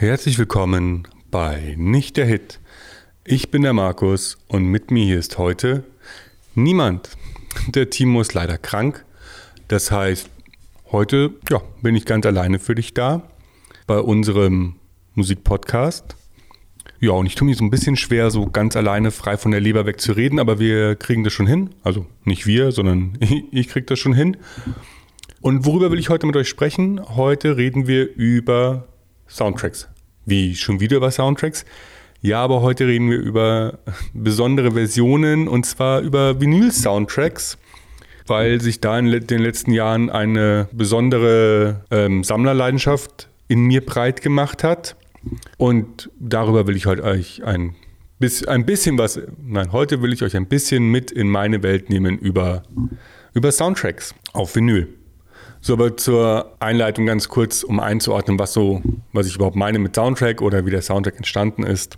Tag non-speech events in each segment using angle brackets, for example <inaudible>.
Herzlich willkommen bei Nicht der Hit. Ich bin der Markus und mit mir hier ist heute niemand. Der Timo ist leider krank. Das heißt, heute ja, bin ich ganz alleine für dich da bei unserem Musikpodcast. Ja, und ich tue mir so ein bisschen schwer, so ganz alleine frei von der Leber weg zu reden, aber wir kriegen das schon hin. Also nicht wir, sondern <laughs> ich, ich kriege das schon hin. Und worüber will ich heute mit euch sprechen? Heute reden wir über Soundtracks. Wie schon wieder über Soundtracks? Ja, aber heute reden wir über besondere Versionen und zwar über Vinyl-Soundtracks, weil sich da in den letzten Jahren eine besondere ähm, Sammlerleidenschaft in mir breit gemacht hat. Und darüber will ich heute euch ein, ein bisschen was, nein, heute will ich euch ein bisschen mit in meine Welt nehmen über, über Soundtracks auf Vinyl. So, aber zur Einleitung ganz kurz, um einzuordnen, was so, was ich überhaupt meine mit Soundtrack oder wie der Soundtrack entstanden ist.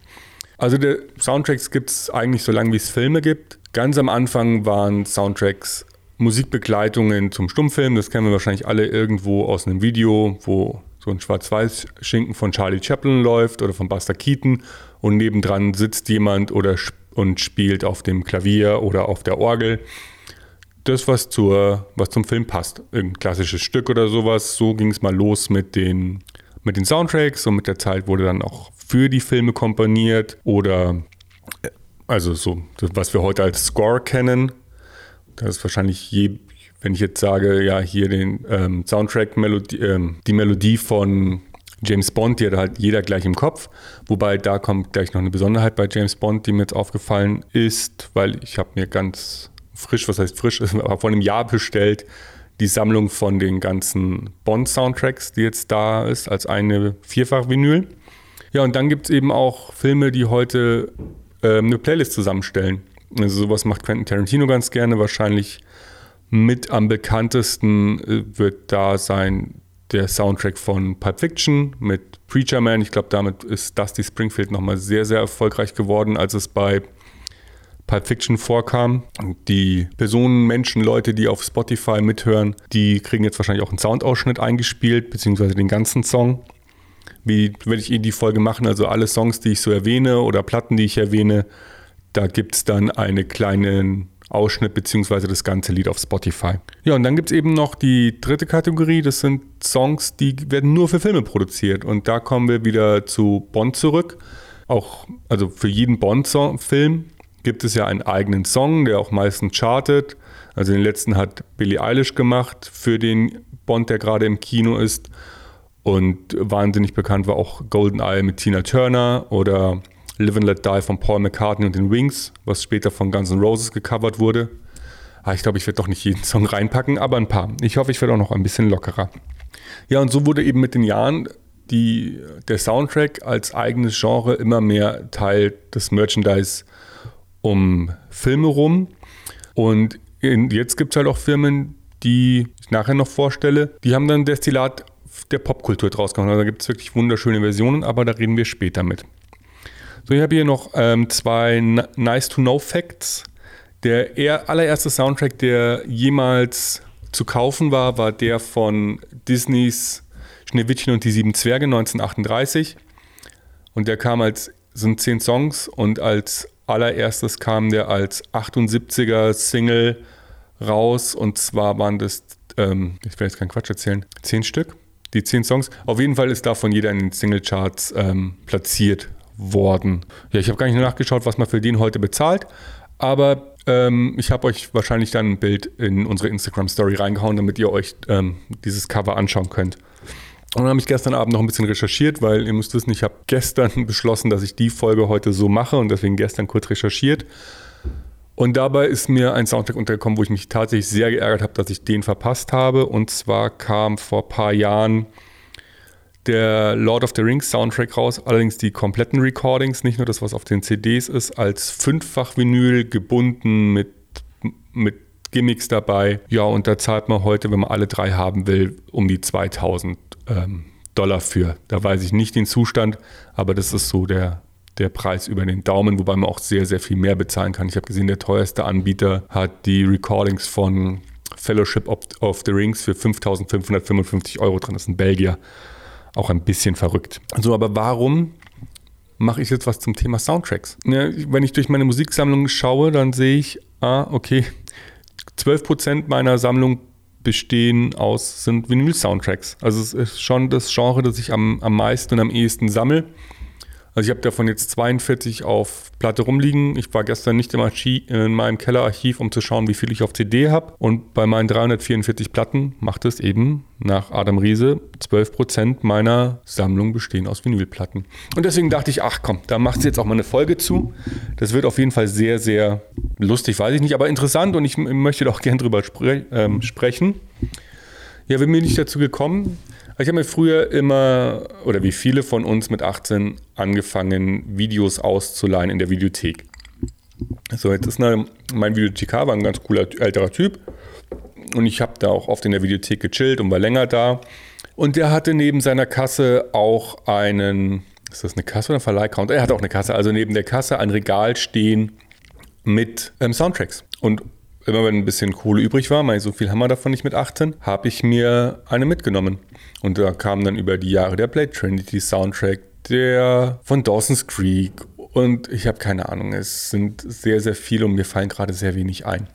Also der Soundtracks gibt es eigentlich so lange, wie es Filme gibt. Ganz am Anfang waren Soundtracks Musikbegleitungen zum Stummfilm. Das kennen wir wahrscheinlich alle irgendwo aus einem Video, wo so ein Schwarz-Weiß-Schinken von Charlie Chaplin läuft oder von Buster Keaton und nebendran sitzt jemand oder und spielt auf dem Klavier oder auf der Orgel das, was, zur, was zum Film passt. Ein klassisches Stück oder sowas. So ging es mal los mit den, mit den Soundtracks und mit der Zeit wurde dann auch für die Filme komponiert oder äh, also so, was wir heute als Score kennen. Das ist wahrscheinlich je, wenn ich jetzt sage, ja, hier den ähm, Soundtrack, Melodie, ähm, die Melodie von James Bond, die hat halt jeder gleich im Kopf. Wobei da kommt gleich noch eine Besonderheit bei James Bond, die mir jetzt aufgefallen ist, weil ich habe mir ganz frisch, was heißt frisch, <laughs> aber vor einem Jahr bestellt, die Sammlung von den ganzen Bond-Soundtracks, die jetzt da ist, als eine Vierfach-Vinyl. Ja, und dann gibt es eben auch Filme, die heute ähm, eine Playlist zusammenstellen. Also sowas macht Quentin Tarantino ganz gerne. Wahrscheinlich mit am bekanntesten äh, wird da sein der Soundtrack von Pulp Fiction mit Preacher Man. Ich glaube, damit ist Dusty Springfield nochmal sehr, sehr erfolgreich geworden, als es bei Pulp Fiction vorkam. Die Personen, Menschen, Leute, die auf Spotify mithören, die kriegen jetzt wahrscheinlich auch einen Soundausschnitt eingespielt, beziehungsweise den ganzen Song. Wie werde ich eh die Folge machen, also alle Songs, die ich so erwähne oder Platten, die ich erwähne, da gibt es dann einen kleinen Ausschnitt beziehungsweise das ganze Lied auf Spotify. Ja, und dann gibt es eben noch die dritte Kategorie, das sind Songs, die werden nur für Filme produziert. Und da kommen wir wieder zu Bond zurück. Auch, also für jeden Bond-Film gibt es ja einen eigenen Song, der auch meistens chartet. Also den letzten hat Billie Eilish gemacht für den Bond, der gerade im Kino ist. Und wahnsinnig bekannt war auch Golden Eye mit Tina Turner oder Live and Let Die von Paul McCartney und den Wings, was später von Guns N' Roses gecovert wurde. Ah, ich glaube, ich werde doch nicht jeden Song reinpacken, aber ein paar. Ich hoffe, ich werde auch noch ein bisschen lockerer. Ja, und so wurde eben mit den Jahren die, der Soundtrack als eigenes Genre immer mehr Teil des Merchandise um Filme rum. Und in, jetzt gibt es halt auch Firmen, die ich nachher noch vorstelle, die haben dann Destillat der Popkultur draus gemacht. Also da gibt es wirklich wunderschöne Versionen, aber da reden wir später mit. So, ich habe hier noch ähm, zwei Nice-to-Know-Facts. Der allererste Soundtrack, der jemals zu kaufen war, war der von Disneys Schneewittchen und die sieben Zwerge 1938. Und der kam als, sind zehn Songs und als allererstes kam der als 78er Single raus und zwar waren das, ähm, ich will jetzt keinen Quatsch erzählen, zehn Stück, die zehn Songs. Auf jeden Fall ist davon jeder in den Singlecharts ähm, platziert worden. Ja, ich habe gar nicht nachgeschaut, was man für den heute bezahlt, aber ähm, ich habe euch wahrscheinlich dann ein Bild in unsere Instagram-Story reingehauen, damit ihr euch ähm, dieses Cover anschauen könnt. Und dann habe ich gestern Abend noch ein bisschen recherchiert, weil ihr müsst wissen, ich habe gestern <laughs> beschlossen, dass ich die Folge heute so mache und deswegen gestern kurz recherchiert. Und dabei ist mir ein Soundtrack untergekommen, wo ich mich tatsächlich sehr geärgert habe, dass ich den verpasst habe. Und zwar kam vor ein paar Jahren der Lord of the Rings Soundtrack raus, allerdings die kompletten Recordings, nicht nur das, was auf den CDs ist, als Fünffach-Vinyl gebunden mit, mit Gimmicks dabei. Ja, und da zahlt man heute, wenn man alle drei haben will, um die 2000 ähm, Dollar für. Da weiß ich nicht den Zustand, aber das ist so der, der Preis über den Daumen, wobei man auch sehr, sehr viel mehr bezahlen kann. Ich habe gesehen, der teuerste Anbieter hat die Recordings von Fellowship of, the Rings für 5.555 Euro drin. Das ist ein Belgier. auch ein bisschen verrückt. So, aber warum mache ich jetzt was zum Thema Soundtracks? Ja, wenn ich durch meine Musiksammlung schaue, dann sehe ich, ah, okay, 12% meiner Sammlung bestehen aus, sind Vinyl-Soundtracks. Also es ist schon das Genre, das ich am, am meisten und am ehesten sammle. Also ich habe davon jetzt 42 auf Platte rumliegen. Ich war gestern nicht im Archiv, in meinem Kellerarchiv, um zu schauen, wie viel ich auf CD habe. Und bei meinen 344 Platten macht es eben nach Adam Riese 12% meiner Sammlung bestehen aus Vinylplatten. Und deswegen dachte ich, ach komm, da macht es jetzt auch mal eine Folge zu. Das wird auf jeden Fall sehr, sehr lustig, weiß ich nicht, aber interessant und ich möchte doch gern drüber spre ähm, sprechen. Ja, wie bin ich dazu gekommen? Ich habe mir früher immer, oder wie viele von uns mit 18, angefangen, Videos auszuleihen in der Videothek. So, jetzt ist eine, mein Videothekar war ein ganz cooler älterer Typ. Und ich habe da auch oft in der Videothek gechillt und war länger da. Und der hatte neben seiner Kasse auch einen, ist das eine Kasse oder ein Verleihcounter? Er hat auch eine Kasse, also neben der Kasse ein Regal stehen mit ähm, Soundtracks. Und immer wenn ein bisschen Kohle übrig war, weil so viel haben wir davon nicht mit 18, habe ich mir eine mitgenommen. Und da kam dann über die Jahre der Blade Trinity Soundtrack, der von Dawson's Creek und ich habe keine Ahnung, es sind sehr, sehr viele und mir fallen gerade sehr wenig ein.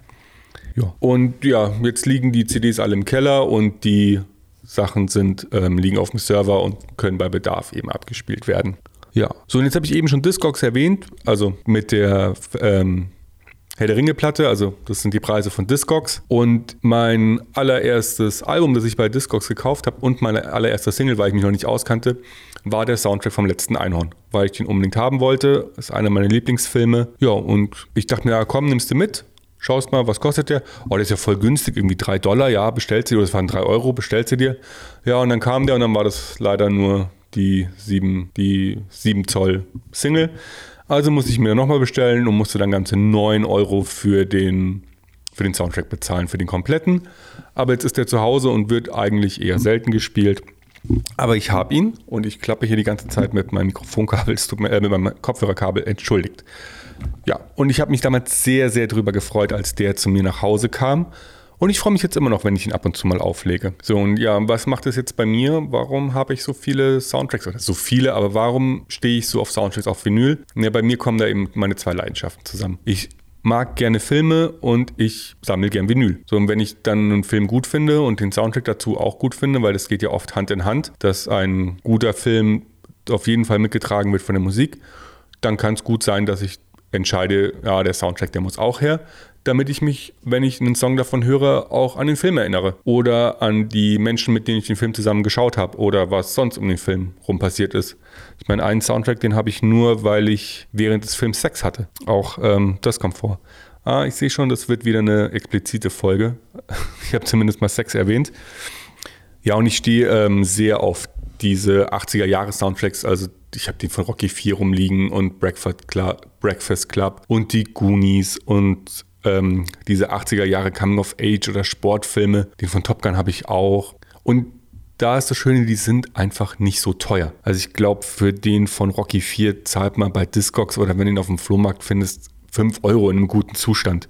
Ja. Und ja, jetzt liegen die CDs alle im Keller und die Sachen sind, ähm, liegen auf dem Server und können bei Bedarf eben abgespielt werden. Ja, so und jetzt habe ich eben schon Discogs erwähnt, also mit der ähm, Herr der Ringe-Platte, also das sind die Preise von Discogs. Und mein allererstes Album, das ich bei Discogs gekauft habe und meine allererste Single, weil ich mich noch nicht auskannte, war der Soundtrack vom letzten Einhorn, weil ich den unbedingt haben wollte. Das ist einer meiner Lieblingsfilme. Ja, und ich dachte mir, ja, komm, nimmst du mit. Schaust mal, was kostet der? Oh, der ist ja voll günstig, irgendwie 3 Dollar, ja, bestellst du dir, oder das waren 3 Euro, bestellst du dir. Ja, und dann kam der und dann war das leider nur die 7, die 7 Zoll Single. Also musste ich mir nochmal bestellen und musste dann ganze 9 Euro für den, für den Soundtrack bezahlen, für den kompletten. Aber jetzt ist der zu Hause und wird eigentlich eher selten gespielt. Aber ich habe ihn und ich klappe hier die ganze Zeit mit meinem Mikrofonkabel, es tut mir, äh, mit meinem Kopfhörerkabel, entschuldigt. Ja, und ich habe mich damals sehr, sehr drüber gefreut, als der zu mir nach Hause kam und ich freue mich jetzt immer noch, wenn ich ihn ab und zu mal auflege. So, und ja, was macht es jetzt bei mir? Warum habe ich so viele Soundtracks? Oder so viele, aber warum stehe ich so auf Soundtracks auf Vinyl? Ja, bei mir kommen da eben meine zwei Leidenschaften zusammen. Ich mag gerne Filme und ich sammle gern Vinyl. So, und wenn ich dann einen Film gut finde und den Soundtrack dazu auch gut finde, weil das geht ja oft Hand in Hand, dass ein guter Film auf jeden Fall mitgetragen wird von der Musik, dann kann es gut sein, dass ich entscheide, ja, der Soundtrack, der muss auch her damit ich mich, wenn ich einen Song davon höre, auch an den Film erinnere. Oder an die Menschen, mit denen ich den Film zusammen geschaut habe. Oder was sonst um den Film rum passiert ist. Ich meine, einen Soundtrack, den habe ich nur, weil ich während des Films Sex hatte. Auch ähm, das kommt vor. Ah, ich sehe schon, das wird wieder eine explizite Folge. <laughs> Ich habe zumindest mal Sex erwähnt. Ja, und ich stehe ähm, sehr auf diese 80er-Jahre-Soundtracks. Also ich habe den von Rocky 4 rumliegen und Breakfast Club, Breakfast Club und die Goonies und ähm, diese 80er Jahre Coming of Age oder Sportfilme. Den von Top Gun habe ich auch. Und da ist das Schöne, die sind einfach nicht so teuer. Also ich glaube, für den von Rocky 4 zahlt man bei Discogs oder wenn du ihn auf dem Flohmarkt findest, 5 Euro in einem guten Zustand,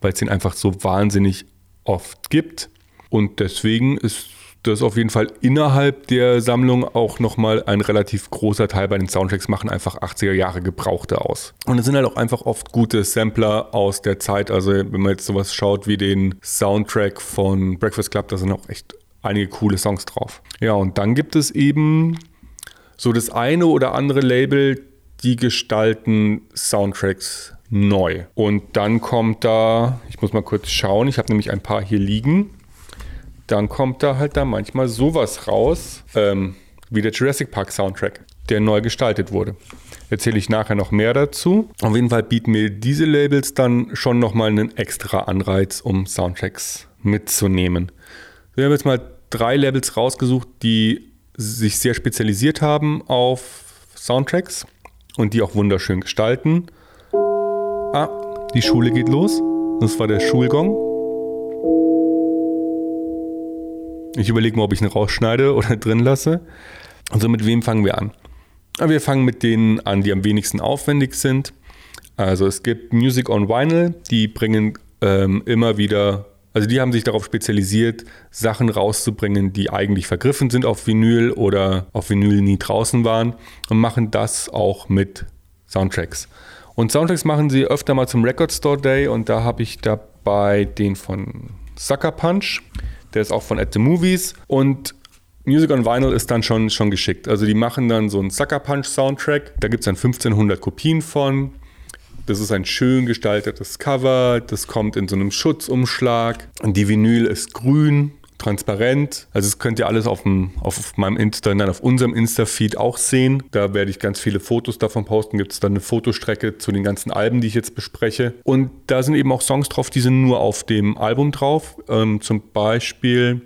weil es den einfach so wahnsinnig oft gibt. Und deswegen ist das auf jeden Fall innerhalb der Sammlung auch nochmal ein relativ großer Teil bei den Soundtracks machen einfach 80er Jahre Gebrauchte aus. Und es sind halt auch einfach oft gute Sampler aus der Zeit. Also wenn man jetzt sowas schaut wie den Soundtrack von Breakfast Club, da sind auch echt einige coole Songs drauf. Ja, und dann gibt es eben so das eine oder andere Label, die gestalten Soundtracks neu. Und dann kommt da, ich muss mal kurz schauen, ich habe nämlich ein paar hier liegen dann kommt da halt da manchmal sowas raus, ähm, wie der Jurassic Park Soundtrack, der neu gestaltet wurde. Erzähle ich nachher noch mehr dazu. Auf jeden Fall bieten mir diese Labels dann schon nochmal einen extra Anreiz, um Soundtracks mitzunehmen. Wir haben jetzt mal drei Labels rausgesucht, die sich sehr spezialisiert haben auf Soundtracks und die auch wunderschön gestalten. Ah, die Schule geht los. Das war der Schulgong. Ich überlege mal, ob ich ihn rausschneide oder <laughs> drin lasse. Also mit wem fangen wir an? Wir fangen mit denen an, die am wenigsten aufwendig sind. Also es gibt Music on Vinyl, die bringen ähm, immer wieder Also die haben sich darauf spezialisiert, Sachen rauszubringen, die eigentlich vergriffen sind auf Vinyl oder auf Vinyl nie draußen waren und machen das auch mit Soundtracks. Und Soundtracks machen sie öfter mal zum Record Store Day und da habe ich dabei den von Sucker Punch, der ist auch von At the Movies und Music on Vinyl ist dann schon, schon geschickt. Also die machen dann so einen Sucker Punch Soundtrack, da gibt es dann 1500 Kopien von. Das ist ein schön gestaltetes Cover, das kommt in so einem Schutzumschlag. Die Vinyl ist grün, transparent. Also das könnt ihr alles auf, dem, auf meinem Insta, nein, auf unserem Insta-Feed auch sehen. Da werde ich ganz viele Fotos davon posten. Gibt es dann eine Fotostrecke zu den ganzen Alben, die ich jetzt bespreche. Und da sind eben auch Songs drauf, die sind nur auf dem Album drauf. Ähm, zum Beispiel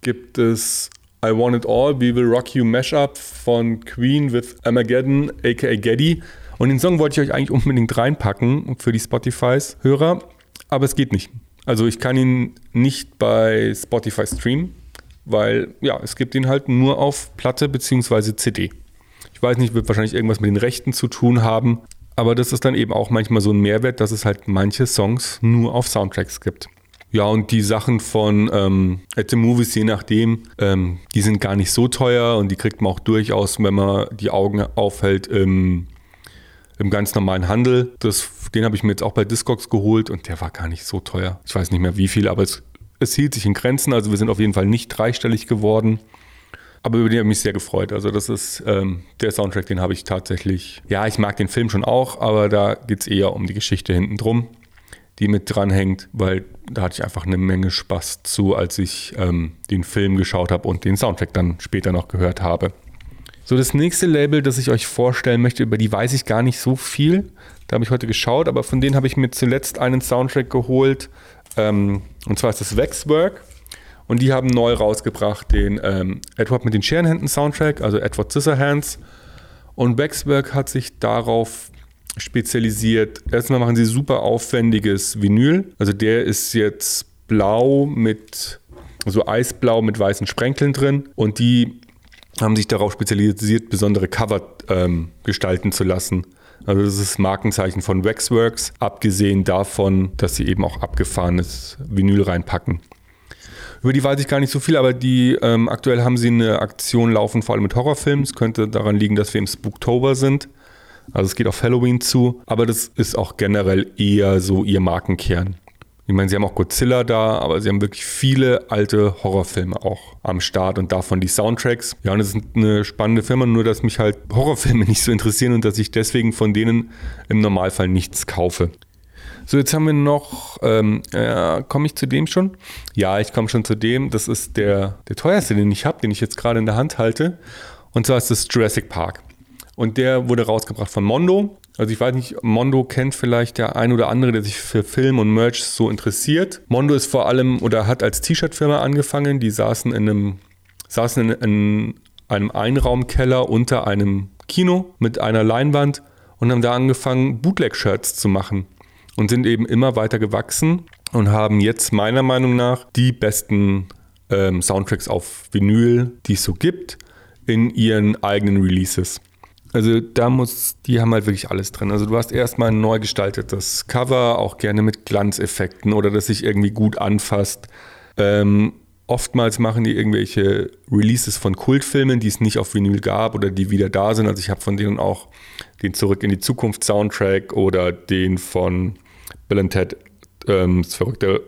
gibt es I Want It All, We Will Rock You Mashup von Queen with Armageddon, aka Getty. Und den Song wollte ich euch eigentlich unbedingt reinpacken für die Spotify-Hörer, aber es geht nicht. Also ich kann ihn nicht bei Spotify streamen, weil ja, es gibt ihn halt nur auf Platte bzw. CD. Ich weiß nicht, wird wahrscheinlich irgendwas mit den Rechten zu tun haben, aber das ist dann eben auch manchmal so ein Mehrwert, dass es halt manche Songs nur auf Soundtracks gibt. Ja, und die Sachen von ähm, At the Movies, je nachdem, ähm, die sind gar nicht so teuer und die kriegt man auch durchaus, wenn man die Augen aufhält, im im ganz normalen Handel. Das, den habe ich mir jetzt auch bei Discogs geholt und der war gar nicht so teuer. Ich weiß nicht mehr wie viel, aber es, es hielt sich in Grenzen. Also wir sind auf jeden Fall nicht dreistellig geworden. Aber über den habe ich mich sehr gefreut. Also das ist ähm, der Soundtrack, den habe ich tatsächlich. Ja, ich mag den Film schon auch, aber da geht es eher um die Geschichte hinten drum, die mit dranhängt, weil da hatte ich einfach eine Menge Spaß zu, als ich ähm, den Film geschaut habe und den Soundtrack dann später noch gehört habe. So, das nächste Label, das ich euch vorstellen möchte, über die weiß ich gar nicht so viel. Da habe ich heute geschaut, aber von denen habe ich mir zuletzt einen Soundtrack geholt. Ähm, und zwar ist das Waxwork. Und die haben neu rausgebracht den ähm, Edward mit den Scherenhänden Soundtrack, also Edward Scissorhands. Und Waxwork hat sich darauf spezialisiert. Erstmal machen sie super aufwendiges Vinyl. Also der ist jetzt blau mit, so eisblau mit weißen Sprenkeln drin. Und die haben sich darauf spezialisiert, besondere Cover ähm, gestalten zu lassen. Also das ist Markenzeichen von Waxworks, abgesehen davon, dass sie eben auch abgefahrenes Vinyl reinpacken. Über die weiß ich gar nicht so viel, aber die ähm, aktuell haben sie eine Aktion laufen, vor allem mit Horrorfilmen. Es könnte daran liegen, dass wir im Spooktober sind. Also es geht auf Halloween zu, aber das ist auch generell eher so ihr Markenkern. Ich meine, sie haben auch Godzilla da, aber sie haben wirklich viele alte Horrorfilme auch am Start und davon die Soundtracks. Ja, und es ist eine spannende Firma, nur dass mich halt Horrorfilme <laughs> nicht so interessieren und dass ich deswegen von denen im Normalfall nichts kaufe. So, jetzt haben wir noch, ähm, äh, komme ich zu dem schon? Ja, ich komme schon zu dem. Das ist der, der teuerste, den ich habe, den ich jetzt gerade in der Hand halte. Und zwar ist das Jurassic Park. Und der wurde rausgebracht von Mondo. Also ich weiß nicht, Mondo kennt vielleicht der ein oder andere, der sich für Film und Merch so interessiert. Mondo ist vor allem oder hat als T-Shirt-Firma angefangen. Die saßen in einem, saßen in, in einem Einraumkeller unter einem Kino mit einer Leinwand und haben da angefangen, Bootleg-Shirts zu machen und sind eben immer weiter gewachsen und haben jetzt meiner Meinung nach die besten ähm, Soundtracks auf Vinyl, die es so gibt, in ihren eigenen Releases. Also da muss, die haben halt wirklich alles drin. Also du hast erstmal ein neu gestaltetes Cover, auch gerne mit Glanzeffekten oder das sich irgendwie gut anfasst. Ähm, oftmals machen die irgendwelche Releases von Kultfilmen, die es nicht auf Vinyl gab oder die wieder da sind. Also ich habe von denen auch den Zurück in die Zukunft Soundtrack oder den von Bill und Ted, ähm, verrückte,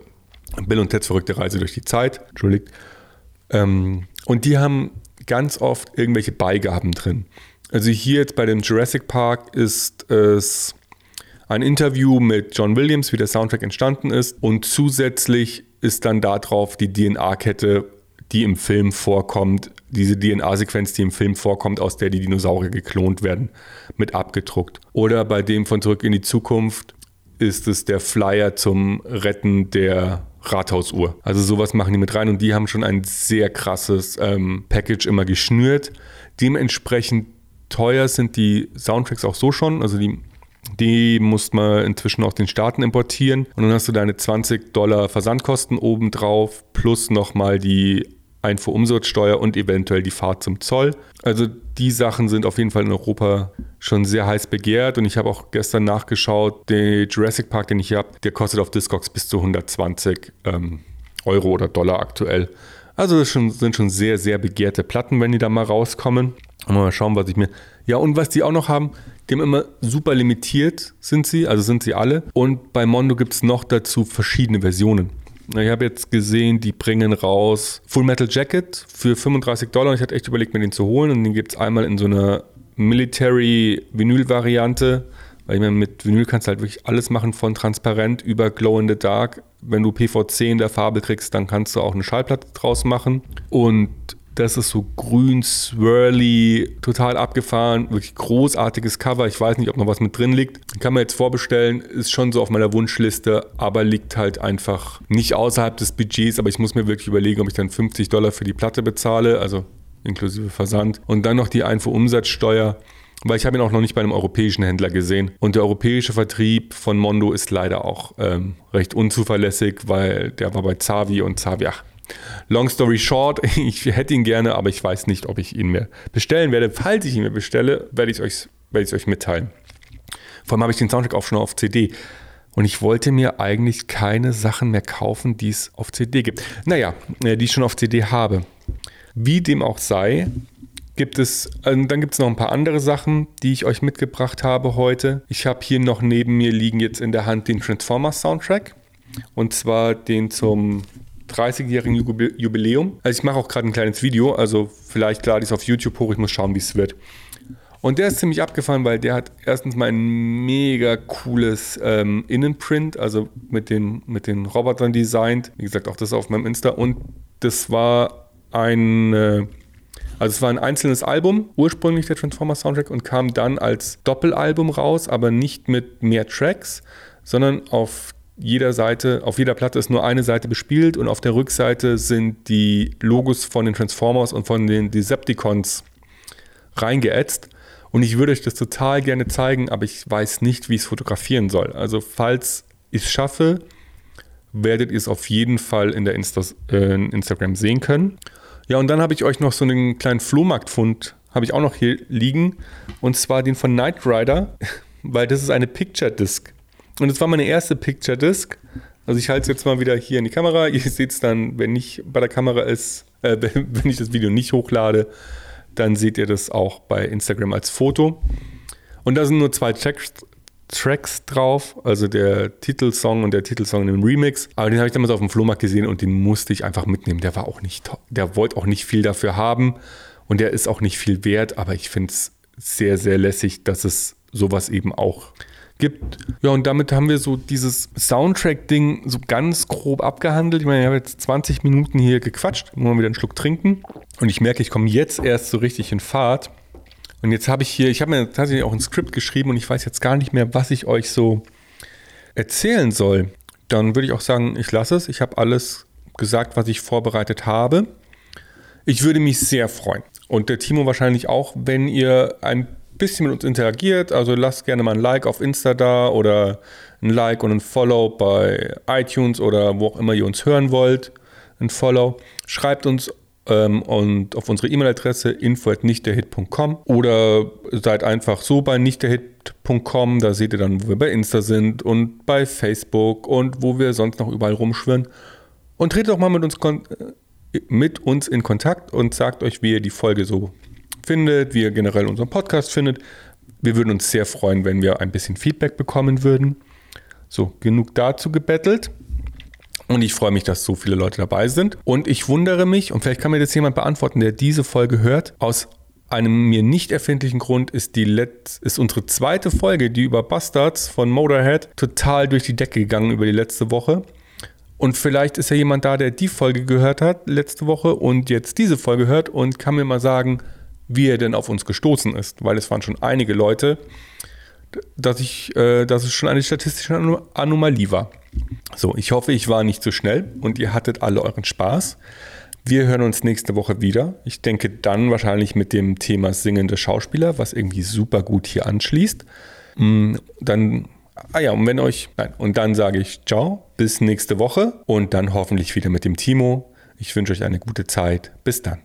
Bill und Teds verrückte Reise durch die Zeit. Entschuldigt. Ähm, und die haben ganz oft irgendwelche Beigaben drin. Also hier jetzt bei dem Jurassic Park ist es ein Interview mit John Williams, wie der Soundtrack entstanden ist. Und zusätzlich ist dann darauf die DNA-Kette, die im Film vorkommt, diese DNA-Sequenz, die im Film vorkommt, aus der die Dinosaurier geklont werden, mit abgedruckt. Oder bei dem von Zurück in die Zukunft ist es der Flyer zum Retten der Rathausuhr. Also sowas machen die mit rein und die haben schon ein sehr krasses ähm, Package immer geschnürt. Dementsprechend teuer sind die Soundtracks auch so schon. Also die, die muss man inzwischen aus den Staaten importieren. Und dann hast du deine 20 Dollar Versandkosten obendrauf plus nochmal die Einfuhrumsatzsteuer und eventuell die Fahrt zum Zoll. Also die Sachen sind auf jeden Fall in Europa schon sehr heiß begehrt und ich habe auch gestern nachgeschaut, der Jurassic Park, den ich habe, der kostet auf Discogs bis zu 120 ähm, Euro oder Dollar aktuell. Also das sind schon sehr, sehr begehrte Platten, wenn die da mal rauskommen. Mal schauen, was ich mir. Ja, und was die auch noch haben, die haben immer super limitiert, sind sie, also sind sie alle. Und bei Mondo gibt es noch dazu verschiedene Versionen. Ich habe jetzt gesehen, die bringen raus Full Metal Jacket für 35 Dollar. Ich hatte echt überlegt, mir den zu holen. Und den gibt es einmal in so einer Military-Vinyl-Variante. Weil ich meine, mit Vinyl kannst du halt wirklich alles machen, von transparent über Glow in the Dark. Wenn du PVC in der Farbe kriegst, dann kannst du auch eine Schallplatte draus machen. Und das ist so grün, swirly, total abgefahren, wirklich großartiges Cover. Ich weiß nicht, ob noch was mit drin liegt. Kann man jetzt vorbestellen, ist schon so auf meiner Wunschliste, aber liegt halt einfach nicht außerhalb des Budgets. Aber ich muss mir wirklich überlegen, ob ich dann 50 Dollar für die Platte bezahle, also inklusive Versand. Und dann noch die Einfuhrumsatzsteuer. Weil ich habe ihn auch noch nicht bei einem europäischen Händler gesehen. Und der europäische Vertrieb von Mondo ist leider auch ähm, recht unzuverlässig, weil der war bei Zavi und Zavi, ach, Long story short, <laughs> ich hätte ihn gerne, aber ich weiß nicht, ob ich ihn mir bestellen werde. Falls ich ihn mir bestelle, werde ich es euch, euch mitteilen. Vor allem habe ich den Soundtrack auch schon auf CD. Und ich wollte mir eigentlich keine Sachen mehr kaufen, die es auf CD gibt. Naja, äh, die ich schon auf CD habe. Wie dem auch sei, gibt es, äh, dann gibt es noch ein paar andere Sachen, die ich euch mitgebracht habe heute. Ich habe hier noch neben mir liegen jetzt in der Hand den Transformers Soundtrack. Und zwar den zum 30-jährigen Jubiläum. Also ich mache auch gerade ein kleines Video, also vielleicht lade ich es auf YouTube hoch, ich muss schauen, wie es wird. Und der ist ziemlich abgefahren, weil der hat erstens mal ein mega cooles ähm, Innenprint, also mit den, mit den Robotern designt. Wie gesagt, auch das auf meinem Insta. Und das war ein, äh, also es war ein einzelnes Album, ursprünglich der Transformers Soundtrack und kam dann als Doppelalbum raus, aber nicht mit mehr Tracks, sondern auf jeder Seite, auf jeder Platte ist nur eine Seite bespielt und auf der Rückseite sind die Logos von den Transformers und von den Decepticons reingeätzt. Und ich würde euch das total gerne zeigen, aber ich weiß nicht, wie ich es fotografieren soll. Also falls ich es schaffe, werdet ihr es auf jeden Fall in der Insta äh, Instagram sehen können. Ja, und dann habe ich euch noch so einen kleinen Flohmarktfund, habe ich auch noch hier liegen. Und zwar den von Knight Rider, <laughs> weil das ist eine Picture Disc. Und es war meine erste Picture Disc. Also ich halte es jetzt mal wieder hier in die Kamera. Ihr seht es dann, wenn nicht bei der Kamera ist, äh, <laughs> wenn ich das Video nicht hochlade, dann seht ihr das auch bei Instagram als Foto. Und da sind nur zwei Tracks, Tracks drauf, also der Titelsong und der Titelsong im Remix. Aber den habe ich damals auf dem Flohmarkt gesehen und den musste ich einfach mitnehmen. Der war auch nicht, der wollte auch nicht viel dafür haben und der ist auch nicht viel wert, aber ich finde es sehr, sehr lässig, dass es sowas eben auch gibt. Ja, und damit haben wir so dieses Soundtrack-Ding so ganz grob abgehandelt. Ich meine, ich habe jetzt 20 Minuten hier gequatscht, muss mal wieder einen Schluck trinken. Und ich merke, ich komme jetzt erst so richtig in Fahrt. Und jetzt habe ich hier, ich habe mir tatsächlich auch ein Skript geschrieben und ich weiß jetzt gar nicht mehr, was ich euch so erzählen soll. Dann würde ich auch sagen, ich lasse es. Ich habe alles gesagt, was ich vorbereitet habe. Ich würde mich sehr freuen. Und der Timo wahrscheinlich auch, wenn ihr ein bisschen mit uns interagiert. Also lasst gerne mal ein Like auf Insta da oder ein Like und ein Follow bei iTunes oder wo auch immer ihr uns hören wollt. Ein Follow. Schreibt uns ähm, und auf unsere E-Mail-Adresse info.nichtderhit.com oder seid einfach so bei nichtderhit.com. Da seht ihr dann, wo wir bei Insta sind und bei Facebook und wo wir sonst noch überall rumschwirren. Und tretet doch mal mit uns, äh, mit uns in Kontakt und sagt euch, wie ihr die Folge so findet, wie ihr generell unseren Podcast findet. Wir würden uns sehr freuen, wenn wir ein bisschen Feedback bekommen würden. So, genug dazu gebettelt. Und ich freue mich, dass so viele Leute dabei sind. Und ich wundere mich, und vielleicht kann mir das jemand beantworten, der diese Folge hört, aus einem mir nicht erfindlichen Grund ist, die Let ist unsere zweite Folge, die über Bastards von Motorhead, total durch die Decke gegangen über die letzte Woche. Und vielleicht ist ja jemand da, der die Folge gehört hat letzte Woche und jetzt diese Folge hört und kann mir mal sagen, wie er denn auf uns gestoßen ist, weil es waren schon einige Leute, dass, ich, äh, dass es schon eine statistische Anomalie war. So, ich hoffe, ich war nicht zu so schnell und ihr hattet alle euren Spaß. Wir hören uns nächste Woche wieder. Ich denke dann wahrscheinlich mit dem Thema singende Schauspieler, was irgendwie super gut hier anschließt. Mm, dann, ah ja, und wenn euch, nein, und dann sage ich ciao, bis nächste Woche und dann hoffentlich wieder mit dem Timo Ich wünsche euch eine gute Zeit. Bis dann.